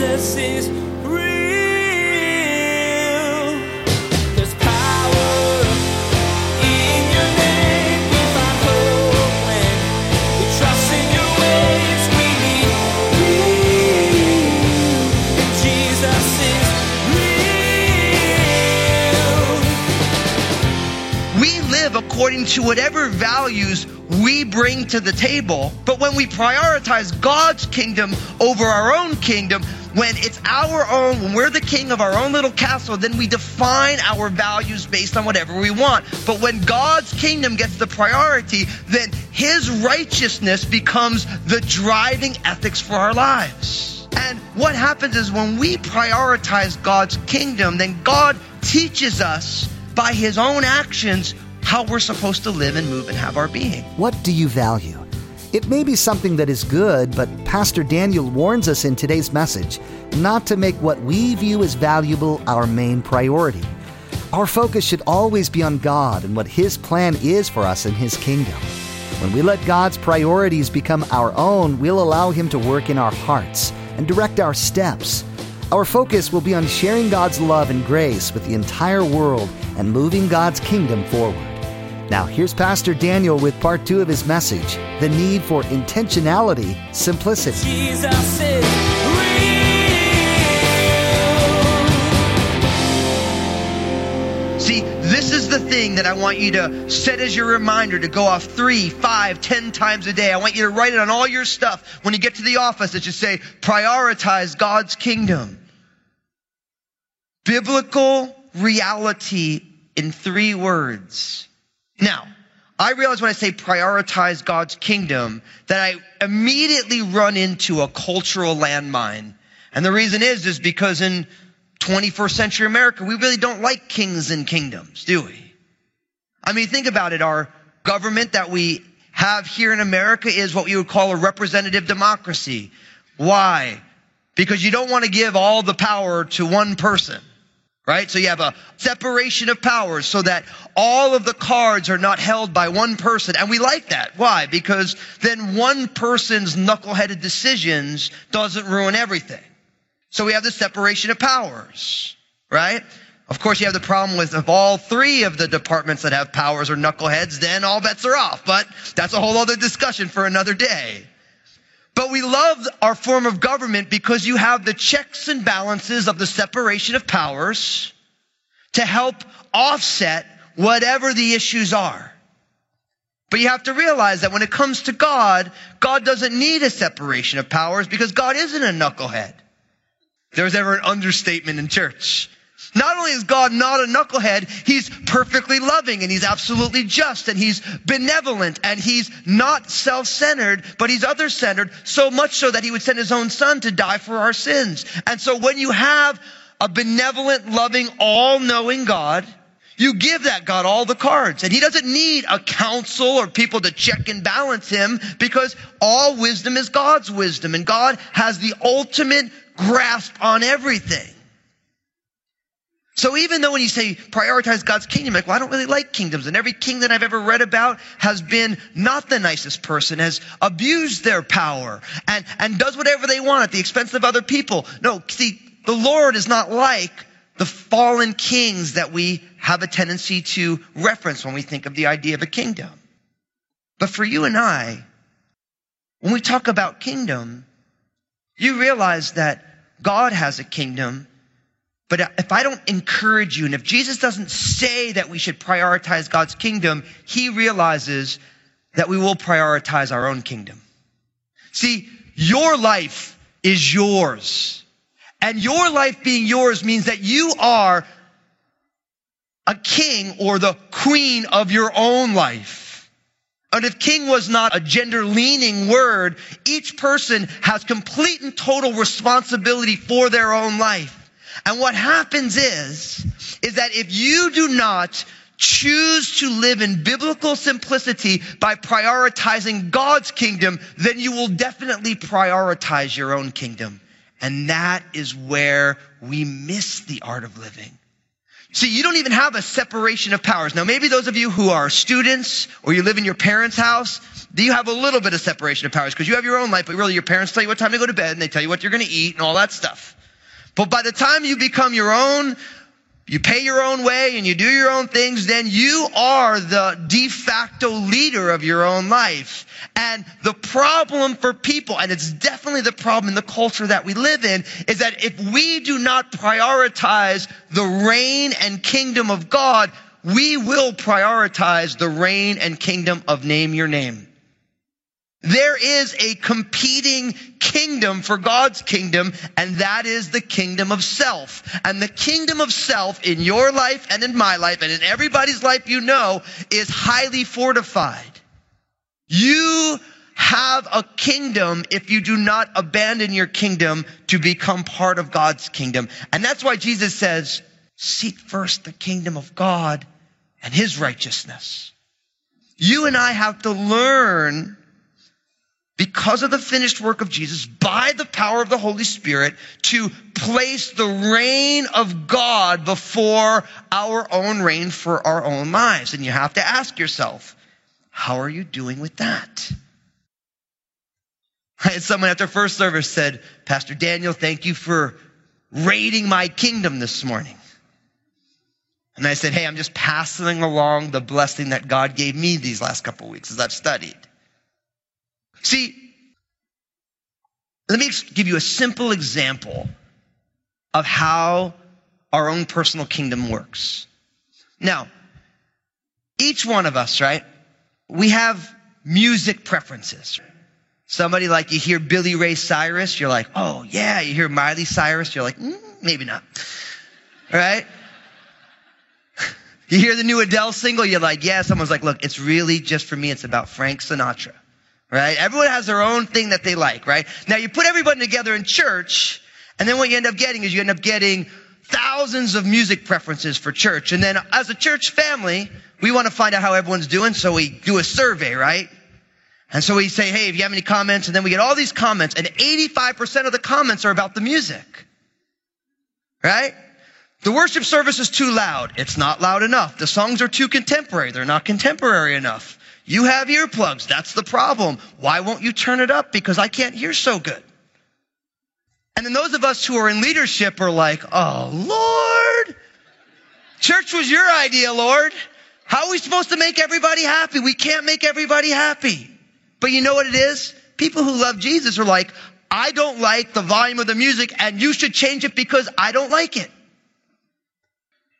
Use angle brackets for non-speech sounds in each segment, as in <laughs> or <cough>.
Jesus is according to whatever values we bring to the table. But when we prioritize God's kingdom over our own kingdom, when it's our own, when we're the king of our own little castle, then we define our values based on whatever we want. But when God's kingdom gets the priority, then his righteousness becomes the driving ethics for our lives. And what happens is when we prioritize God's kingdom, then God teaches us by his own actions how we're supposed to live and move and have our being. What do you value? It may be something that is good, but Pastor Daniel warns us in today's message not to make what we view as valuable our main priority. Our focus should always be on God and what His plan is for us in His kingdom. When we let God's priorities become our own, we'll allow Him to work in our hearts and direct our steps. Our focus will be on sharing God's love and grace with the entire world and moving God's kingdom forward. Now, here's Pastor Daniel with part two of his message The Need for Intentionality, Simplicity. Jesus is. See, this is the thing that I want you to set as your reminder to go off three, five, ten times a day. I want you to write it on all your stuff. When you get to the office, it should say, prioritize God's kingdom. Biblical reality in three words. Now, I realize when I say prioritize God's kingdom that I immediately run into a cultural landmine. And the reason is, is because in 21st century America, we really don't like kings and kingdoms, do we? I mean, think about it. Our government that we have here in America is what we would call a representative democracy. Why? Because you don't want to give all the power to one person right? So you have a separation of powers so that all of the cards are not held by one person. And we like that. Why? Because then one person's knuckleheaded decisions doesn't ruin everything. So we have the separation of powers, right? Of course, you have the problem with if all three of the departments that have powers are knuckleheads, then all bets are off. But that's a whole other discussion for another day. But we love our form of government because you have the checks and balances of the separation of powers to help offset whatever the issues are. But you have to realize that when it comes to God, God doesn't need a separation of powers because God isn't a knucklehead. If there was ever an understatement in church. Not only is God not a knucklehead, he's perfectly loving and he's absolutely just and he's benevolent and he's not self-centered, but he's other-centered, so much so that he would send his own son to die for our sins. And so when you have a benevolent, loving, all-knowing God, you give that God all the cards. And he doesn't need a council or people to check and balance him because all wisdom is God's wisdom and God has the ultimate grasp on everything. So even though when you say prioritize God's kingdom, like, well, I don't really like kingdoms. And every king that I've ever read about has been not the nicest person, has abused their power and, and does whatever they want at the expense of other people. No, see, the Lord is not like the fallen kings that we have a tendency to reference when we think of the idea of a kingdom. But for you and I, when we talk about kingdom, you realize that God has a kingdom but uh, if I don't encourage you, and if Jesus doesn't say that we should prioritize God's kingdom, he realizes that we will prioritize our own kingdom. See, your life is yours. And your life being yours means that you are a king or the queen of your own life. And if king was not a gender leaning word, each person has complete and total responsibility for their own life. And what happens is, is that if you do not choose to live in biblical simplicity by prioritizing God's kingdom, then you will definitely prioritize your own kingdom. And that is where we miss the art of living. See, you don't even have a separation of powers. Now, maybe those of you who are students or you live in your parents' house, do you have a little bit of separation of powers because you have your own life, but really your parents tell you what time to go to bed and they tell you what you're going to eat and all that stuff. But by the time you become your own, you pay your own way and you do your own things, then you are the de facto leader of your own life. And the problem for people, and it's definitely the problem in the culture that we live in, is that if we do not prioritize the reign and kingdom of God, we will prioritize the reign and kingdom of name your name. There is a competing kingdom for God's kingdom, and that is the kingdom of self. And the kingdom of self in your life and in my life and in everybody's life you know is highly fortified. You have a kingdom if you do not abandon your kingdom to become part of God's kingdom. And that's why Jesus says, seek first the kingdom of God and his righteousness. You and I have to learn because of the finished work of Jesus, by the power of the Holy Spirit, to place the reign of God before our own reign for our own lives. And you have to ask yourself, how are you doing with that? <laughs> I had someone after first service said, Pastor Daniel, thank you for raiding my kingdom this morning. And I said, hey, I'm just passing along the blessing that God gave me these last couple weeks as I've studied. See, let me give you a simple example of how our own personal kingdom works. Now, each one of us, right? We have music preferences. Somebody like you hear Billy Ray Cyrus, you're like, oh yeah. You hear Miley Cyrus, you're like, mm, maybe not. Right? <laughs> You hear the new Adele single, you're like, yeah. Someone's like, look, it's really just for me, it's about Frank Sinatra right? Everyone has their own thing that they like, right? Now you put everybody together in church, and then what you end up getting is you end up getting thousands of music preferences for church. And then as a church family, we want to find out how everyone's doing, so we do a survey, right? And so we say, hey, if you have any comments, and then we get all these comments, and 85% of the comments are about the music. Right? The worship service is too loud. It's not loud enough. The songs are too contemporary. They're not contemporary enough. You have earplugs. That's the problem. Why won't you turn it up? Because I can't hear so good. And then those of us who are in leadership are like, oh, Lord, church was your idea, Lord. How are we supposed to make everybody happy? We can't make everybody happy. But you know what it is? People who love Jesus are like, I don't like the volume of the music and you should change it because I don't like it.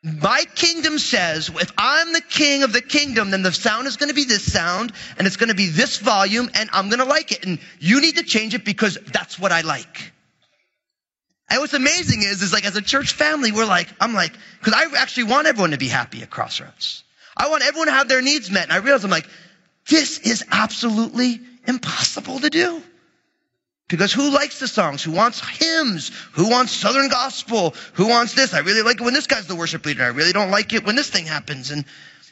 My kingdom says, if I'm the king of the kingdom, then the sound is going to be this sound and it's going to be this volume and I'm going to like it. And you need to change it because that's what I like. And what's amazing is, is like as a church family, we're like, I'm like, cause I actually want everyone to be happy at Crossroads. I want everyone to have their needs met. And I realize I'm like, this is absolutely impossible to do. Because who likes the songs? Who wants hymns? Who wants Southern gospel? Who wants this? I really like it when this guy's the worship leader. I really don't like it when this thing happens. And,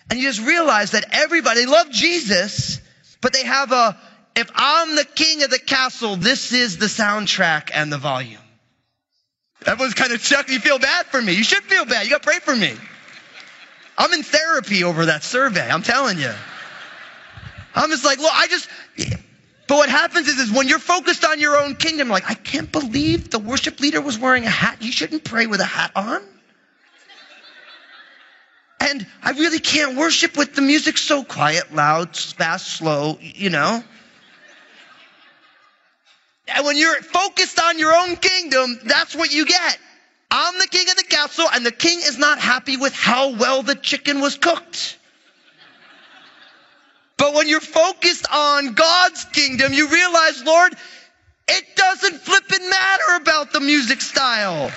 and you just realize that everybody love Jesus, but they have a, if I'm the king of the castle, this is the soundtrack and the volume. Everyone's kind of chuckling. You feel bad for me. You should feel bad. You got to pray for me. I'm in therapy over that survey. I'm telling you. I'm just like, look, I just, but what happens is, is when you're focused on your own kingdom, like, I can't believe the worship leader was wearing a hat. You shouldn't pray with a hat on. And I really can't worship with the music so quiet, loud, fast, slow, you know. And when you're focused on your own kingdom, that's what you get. I'm the king of the castle, and the king is not happy with how well the chicken was cooked. But when you're focused on God's kingdom, you realize, Lord, it doesn't flippin' matter about the music style.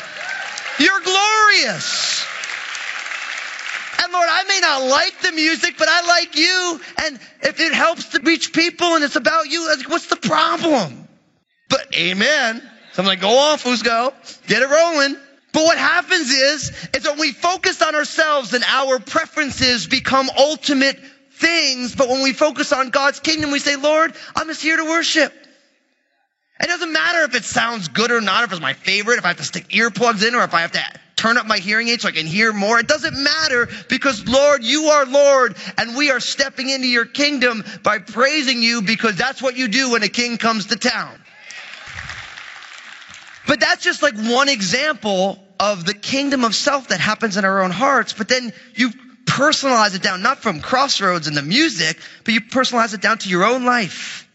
You're glorious. And Lord, I may not like the music, but I like you. And if it helps to reach people and it's about you, what's the problem? But amen. So I'm like, go on, Fusco. Get it rolling. But what happens is, is that we focus on ourselves and our preferences become ultimate things, but when we focus on God's kingdom, we say, Lord, I'm just here to worship. It doesn't matter if it sounds good or not, if it's my favorite, if I have to stick earplugs in or if I have to turn up my hearing aid so I can hear more. It doesn't matter because Lord, you are Lord and we are stepping into your kingdom by praising you because that's what you do when a king comes to town. But that's just like one example of the kingdom of self that happens in our own hearts. But then you personalize it down, not from crossroads and the music, but you personalize it down to your own life.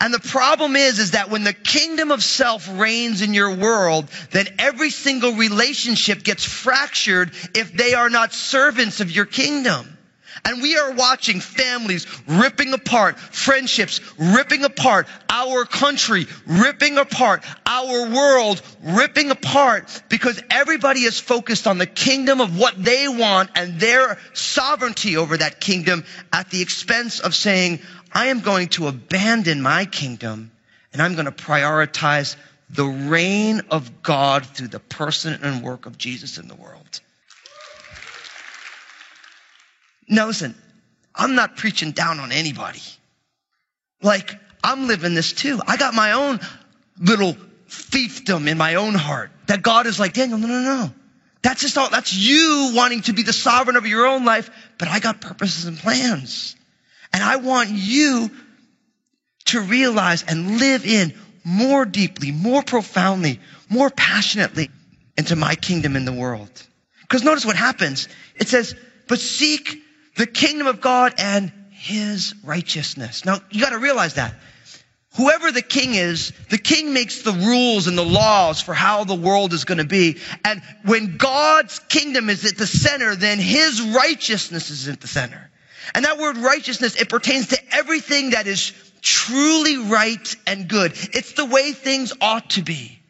And the problem is, is that when the kingdom of self reigns in your world, then every single relationship gets fractured if they are not servants of your kingdom. And we are watching families ripping apart, friendships ripping apart, our country ripping apart, our world ripping apart because everybody is focused on the kingdom of what they want and their sovereignty over that kingdom at the expense of saying, I am going to abandon my kingdom and I'm going to prioritize the reign of God through the person and work of Jesus in the world. Now listen, I'm not preaching down on anybody. Like, I'm living this too. I got my own little fiefdom in my own heart that God is like, Daniel, no, no, no. That's just all, that's you wanting to be the sovereign of your own life, but I got purposes and plans. And I want you to realize and live in more deeply, more profoundly, more passionately into my kingdom in the world. Because notice what happens. It says, but seek the kingdom of God and his righteousness. Now, you got to realize that. Whoever the king is, the king makes the rules and the laws for how the world is going to be. And when God's kingdom is at the center, then his righteousness is at the center. And that word righteousness, it pertains to everything that is truly right and good. It's the way things ought to be.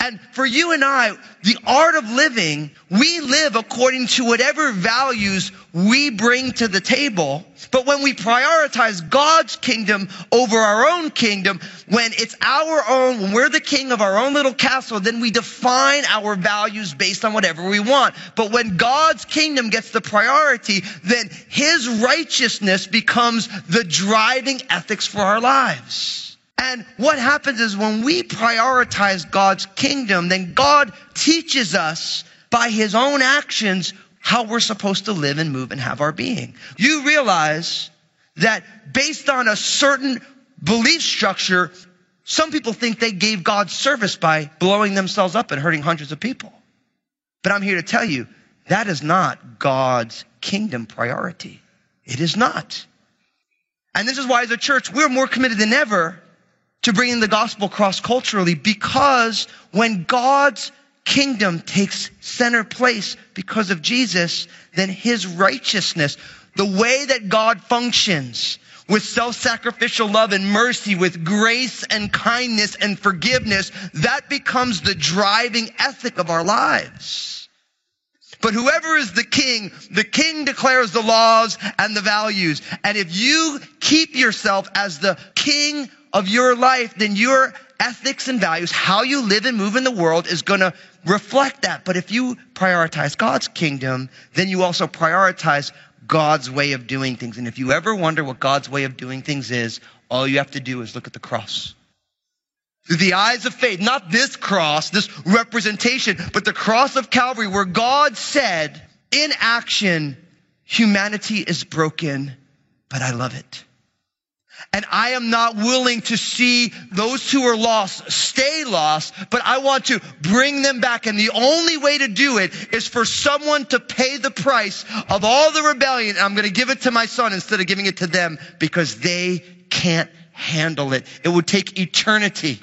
And for you and I, the art of living, we live according to whatever values we bring to the table. But when we prioritize God's kingdom over our own kingdom, when it's our own, when we're the king of our own little castle, then we define our values based on whatever we want. But when God's kingdom gets the priority, then his righteousness becomes the driving ethics for our lives. And what happens is when we prioritize God's kingdom, then God teaches us by his own actions how we're supposed to live and move and have our being. You realize that based on a certain belief structure, some people think they gave God service by blowing themselves up and hurting hundreds of people. But I'm here to tell you that is not God's kingdom priority. It is not. And this is why as a church, we're more committed than ever to bringing the gospel cross culturally because when God's kingdom takes center place because of Jesus, then his righteousness, the way that God functions with self-sacrificial love and mercy, with grace and kindness and forgiveness, that becomes the driving ethic of our lives. But whoever is the king, the king declares the laws and the values. And if you keep yourself as the king of your life, then your ethics and values, how you live and move in the world is going to reflect that. But if you prioritize God's kingdom, then you also prioritize God's way of doing things. And if you ever wonder what God's way of doing things is, all you have to do is look at the cross. Through the eyes of faith, not this cross, this representation, but the cross of Calvary where God said in action, humanity is broken, but I love it. And I am not willing to see those who are lost stay lost, but I want to bring them back. And the only way to do it is for someone to pay the price of all the rebellion. And I'm going to give it to my son instead of giving it to them because they can't handle it. It would take eternity.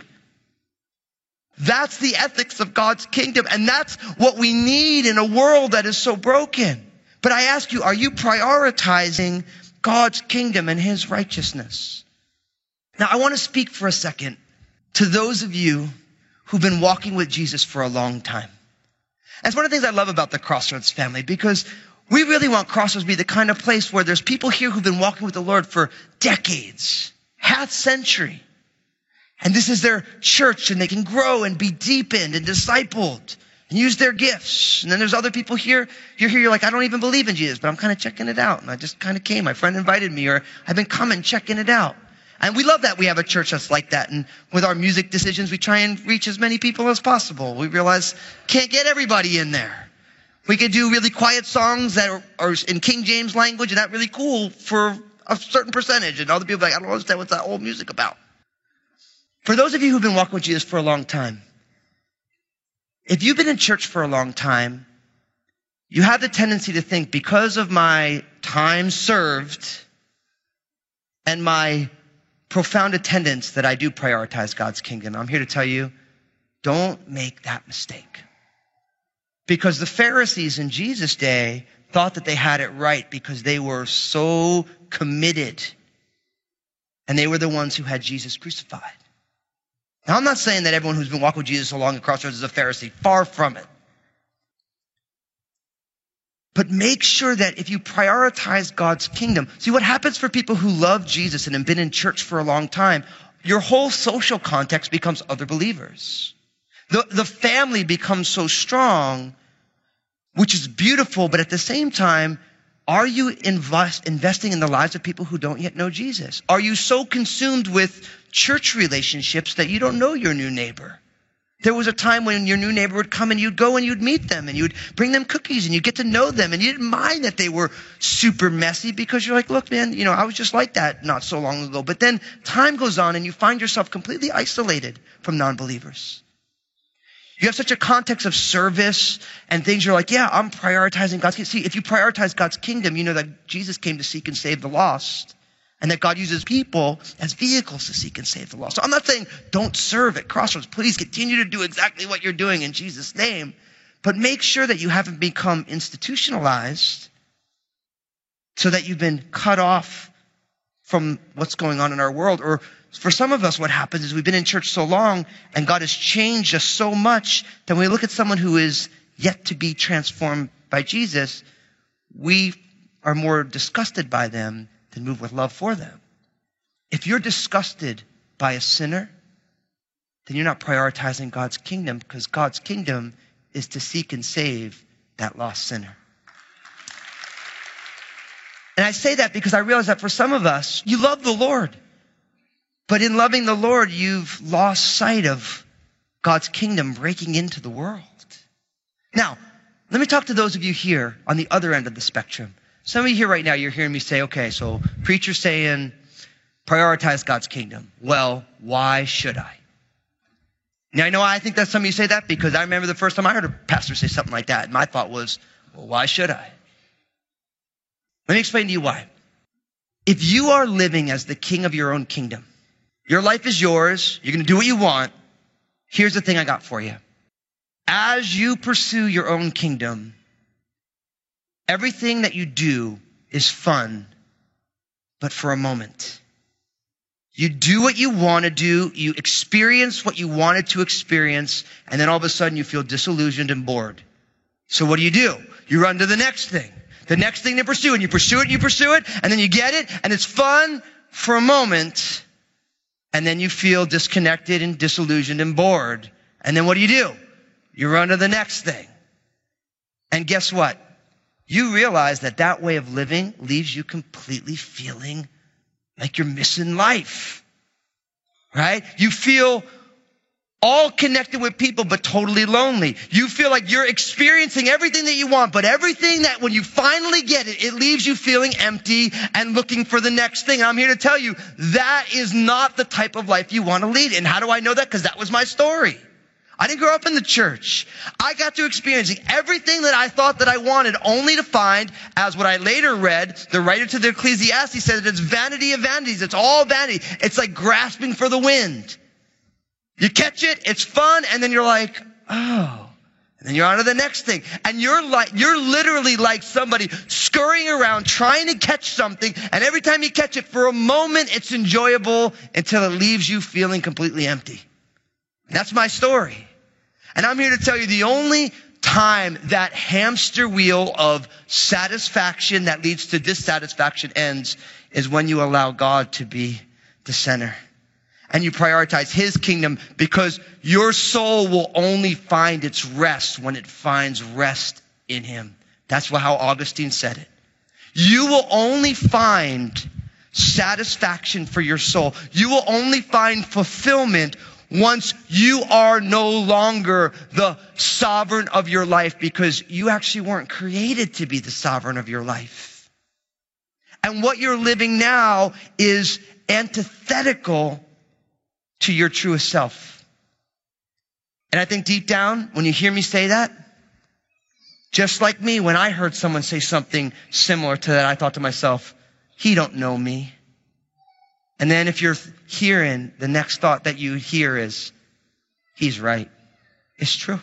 That's the ethics of God's kingdom. And that's what we need in a world that is so broken. But I ask you, are you prioritizing God's kingdom and his righteousness. Now, I want to speak for a second to those of you who've been walking with Jesus for a long time. That's one of the things I love about the Crossroads family because we really want Crossroads to be the kind of place where there's people here who've been walking with the Lord for decades, half century. And this is their church and they can grow and be deepened and discipled and use their gifts. And then there's other people here. You're here, you're like, I don't even believe in Jesus, but I'm kind of checking it out. And I just kind of came. My friend invited me, or I've been coming, checking it out. And we love that we have a church that's like that. And with our music decisions, we try and reach as many people as possible. We realize can't get everybody in there. We could do really quiet songs that are, are in King James language and that really cool for a certain percentage. And other people are like, I don't understand what's that old music about. For those of you who've been walking with Jesus for a long time, if you've been in church for a long time, you have the tendency to think because of my time served and my profound attendance that I do prioritize God's kingdom. I'm here to tell you, don't make that mistake. Because the Pharisees in Jesus' day thought that they had it right because they were so committed and they were the ones who had Jesus crucified. Now, I'm not saying that everyone who's been walking with Jesus along the crossroads is a Pharisee. Far from it. But make sure that if you prioritize God's kingdom, see what happens for people who love Jesus and have been in church for a long time, your whole social context becomes other believers. The, the family becomes so strong, which is beautiful, but at the same time, are you invest, investing in the lives of people who don't yet know Jesus? Are you so consumed with church relationships that you don't know your new neighbor? There was a time when your new neighbor would come and you'd go and you'd meet them and you'd bring them cookies and you'd get to know them and you didn't mind that they were super messy because you're like, look, man, you know, I was just like that not so long ago. But then time goes on and you find yourself completely isolated from non-believers. You have such a context of service and things. You're like, yeah, I'm prioritizing God's kingdom. See, if you prioritize God's kingdom, you know that Jesus came to seek and save the lost and that God uses people as vehicles to seek and save the lost. So I'm not saying don't serve at Crossroads. Please continue to do exactly what you're doing in Jesus' name, but make sure that you haven't become institutionalized so that you've been cut off from what's going on in our world. Or for some of us, what happens is we've been in church so long and God has changed us so much that when we look at someone who is yet to be transformed by Jesus, we are more disgusted by them than move with love for them. If you're disgusted by a sinner, then you're not prioritizing God's kingdom because God's kingdom is to seek and save that lost sinner. And I say that because I realize that for some of us, you love the Lord. But in loving the Lord, you've lost sight of God's kingdom breaking into the world. Now, let me talk to those of you here on the other end of the spectrum. Some of you here right now, you're hearing me say, okay, so preacher saying, prioritize God's kingdom. Well, why should I? Now, I know I think that some of you say that because I remember the first time I heard a pastor say something like that. And my thought was, well, why should I? Let me explain to you why. If you are living as the king of your own kingdom, your life is yours, you're going to do what you want. Here's the thing I got for you. As you pursue your own kingdom, everything that you do is fun, but for a moment. You do what you want to do, you experience what you wanted to experience, and then all of a sudden you feel disillusioned and bored. So what do you do? You run to the next thing the next thing to pursue, and you pursue it, and you pursue it, and then you get it, and it's fun for a moment, and then you feel disconnected and disillusioned and bored. And then what do you do? You run to the next thing. And guess what? You realize that that way of living leaves you completely feeling like you're missing life. Right? You feel all connected with people, but totally lonely. You feel like you're experiencing everything that you want, but everything that when you finally get it, it leaves you feeling empty and looking for the next thing. I'm here to tell you that is not the type of life you want to lead. And how do I know that? Because that was my story. I didn't grow up in the church. I got to experiencing everything that I thought that I wanted only to find, as what I later read, the writer to the Ecclesiastes said that it's vanity of vanities. It's all vanity. It's like grasping for the wind. You catch it, it's fun, and then you're like, oh. And then you're on to the next thing. And you're like, you're literally like somebody scurrying around trying to catch something. And every time you catch it for a moment, it's enjoyable until it leaves you feeling completely empty. That's my story. And I'm here to tell you the only time that hamster wheel of satisfaction that leads to dissatisfaction ends is when you allow God to be the center and you prioritize His kingdom because your soul will only find its rest when it finds rest in Him. That's how Augustine said it. You will only find satisfaction for your soul. You will only find fulfillment once you are no longer the sovereign of your life because you actually weren't created to be the sovereign of your life. And what you're living now is antithetical to your truest self. And I think deep down, when you hear me say that, just like me, when I heard someone say something similar to that, I thought to myself, he don't know me. And then if you're hearing, the next thought that you hear is, he's right. It's true.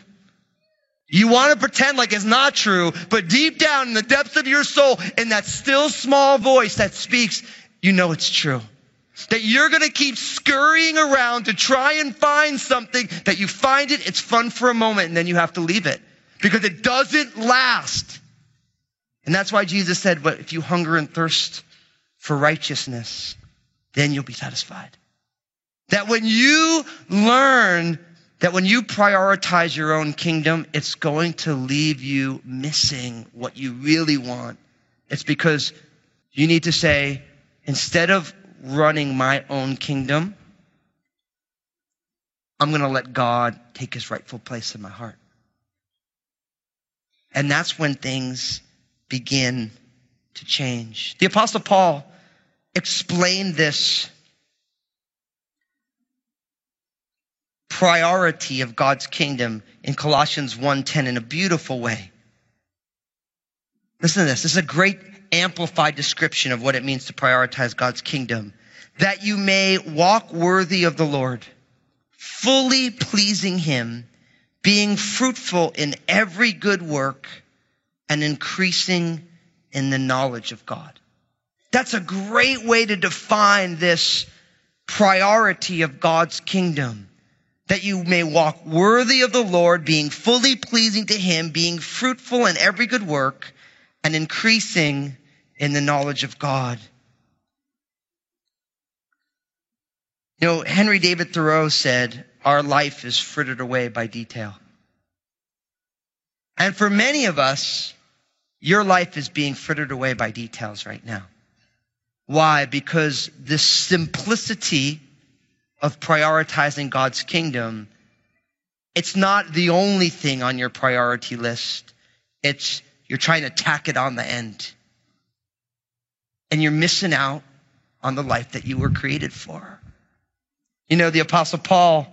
You want to pretend like it's not true, but deep down in the depths of your soul, in that still small voice that speaks, you know it's true. That you're going to keep scurrying around to try and find something that you find it, it's fun for a moment, and then you have to leave it because it doesn't last. And that's why Jesus said, but if you hunger and thirst for righteousness, then you'll be satisfied. That when you learn that when you prioritize your own kingdom, it's going to leave you missing what you really want. It's because you need to say, instead of running my own kingdom, I'm going to let God take his rightful place in my heart. And that's when things begin to change. The apostle Paul explained this priority of God's kingdom in Colossians 1:10 in a beautiful way. Listen to this. This is a great amplified description of what it means to prioritize God's kingdom. That you may walk worthy of the Lord, fully pleasing him, being fruitful in every good work and increasing in the knowledge of God. That's a great way to define this priority of God's kingdom. That you may walk worthy of the Lord, being fully pleasing to Him, being fruitful in every good work, and increasing in the knowledge of God. You know, Henry David Thoreau said, Our life is frittered away by detail. And for many of us, your life is being frittered away by details right now. Why? Because the simplicity of prioritizing God's kingdom, it's not the only thing on your priority list. It's you're trying to tack it on the end. And you're missing out on the life that you were created for. You know, the apostle Paul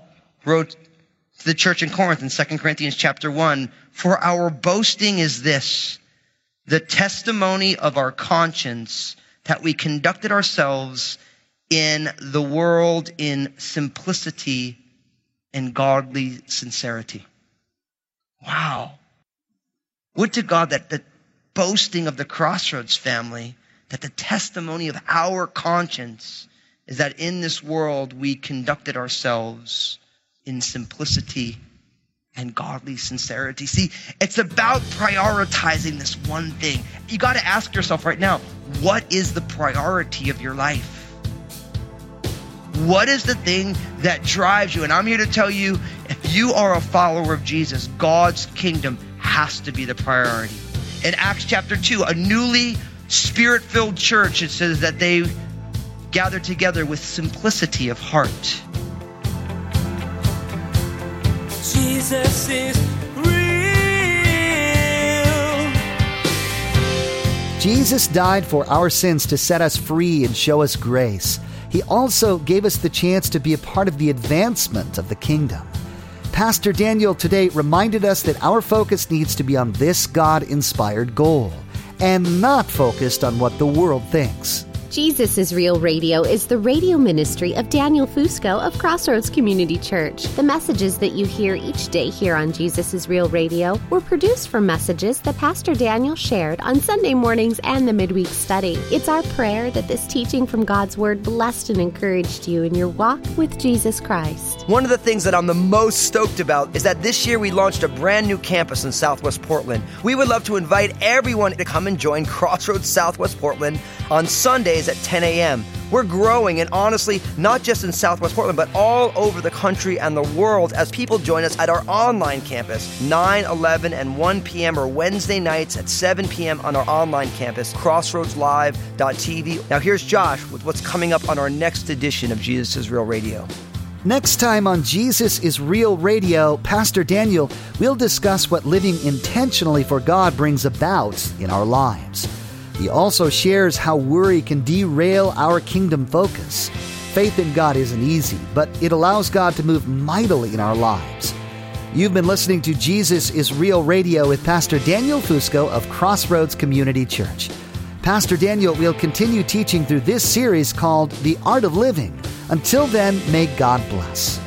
wrote to the church in Corinth in 2 Corinthians chapter 1, for our boasting is this, the testimony of our conscience that we conducted ourselves in the world in simplicity and godly sincerity. Wow. Would to God that the boasting of the Crossroads family, that the testimony of our conscience is that in this world we conducted ourselves in simplicity and godly sincerity. See, it's about prioritizing this one thing. You got to ask yourself right now, what is the priority of your life? What is the thing that drives you? And I'm here to tell you if you are a follower of Jesus, God's kingdom has to be the priority. In Acts chapter 2, a newly spirit filled church, it says that they gathered together with simplicity of heart. Jesus is real. Jesus died for our sins to set us free and show us grace. He also gave us the chance to be a part of the advancement of the kingdom. Pastor Daniel today reminded us that our focus needs to be on this God inspired goal and not focused on what the world thinks. Jesus is Real Radio is the radio ministry of Daniel Fusco of Crossroads Community Church. The messages that you hear each day here on Jesus is Real Radio were produced from messages that Pastor Daniel shared on Sunday mornings and the midweek study. It's our prayer that this teaching from God's Word blessed and encouraged you in your walk with Jesus Christ. One of the things that I'm the most stoked about is that this year we launched a brand new campus in Southwest Portland. We would love to invite everyone to come and join Crossroads Southwest Portland on Sunday Sundays at 10 a.m. We're growing, and honestly, not just in Southwest Portland, but all over the country and the world as people join us at our online campus. 9, 11, and 1 p.m. or Wednesday nights at 7 p.m. on our online campus, crossroadslive.tv. Now, here's Josh with what's coming up on our next edition of Jesus is Real Radio. Next time on Jesus is Real Radio, Pastor Daniel will discuss what living intentionally for God brings about in our lives. He also shares how worry can derail our kingdom focus. Faith in God isn't easy, but it allows God to move mightily in our lives. You've been listening to Jesus is Real Radio with Pastor Daniel Fusco of Crossroads Community Church. Pastor Daniel will continue teaching through this series called The Art of Living. Until then, may God bless.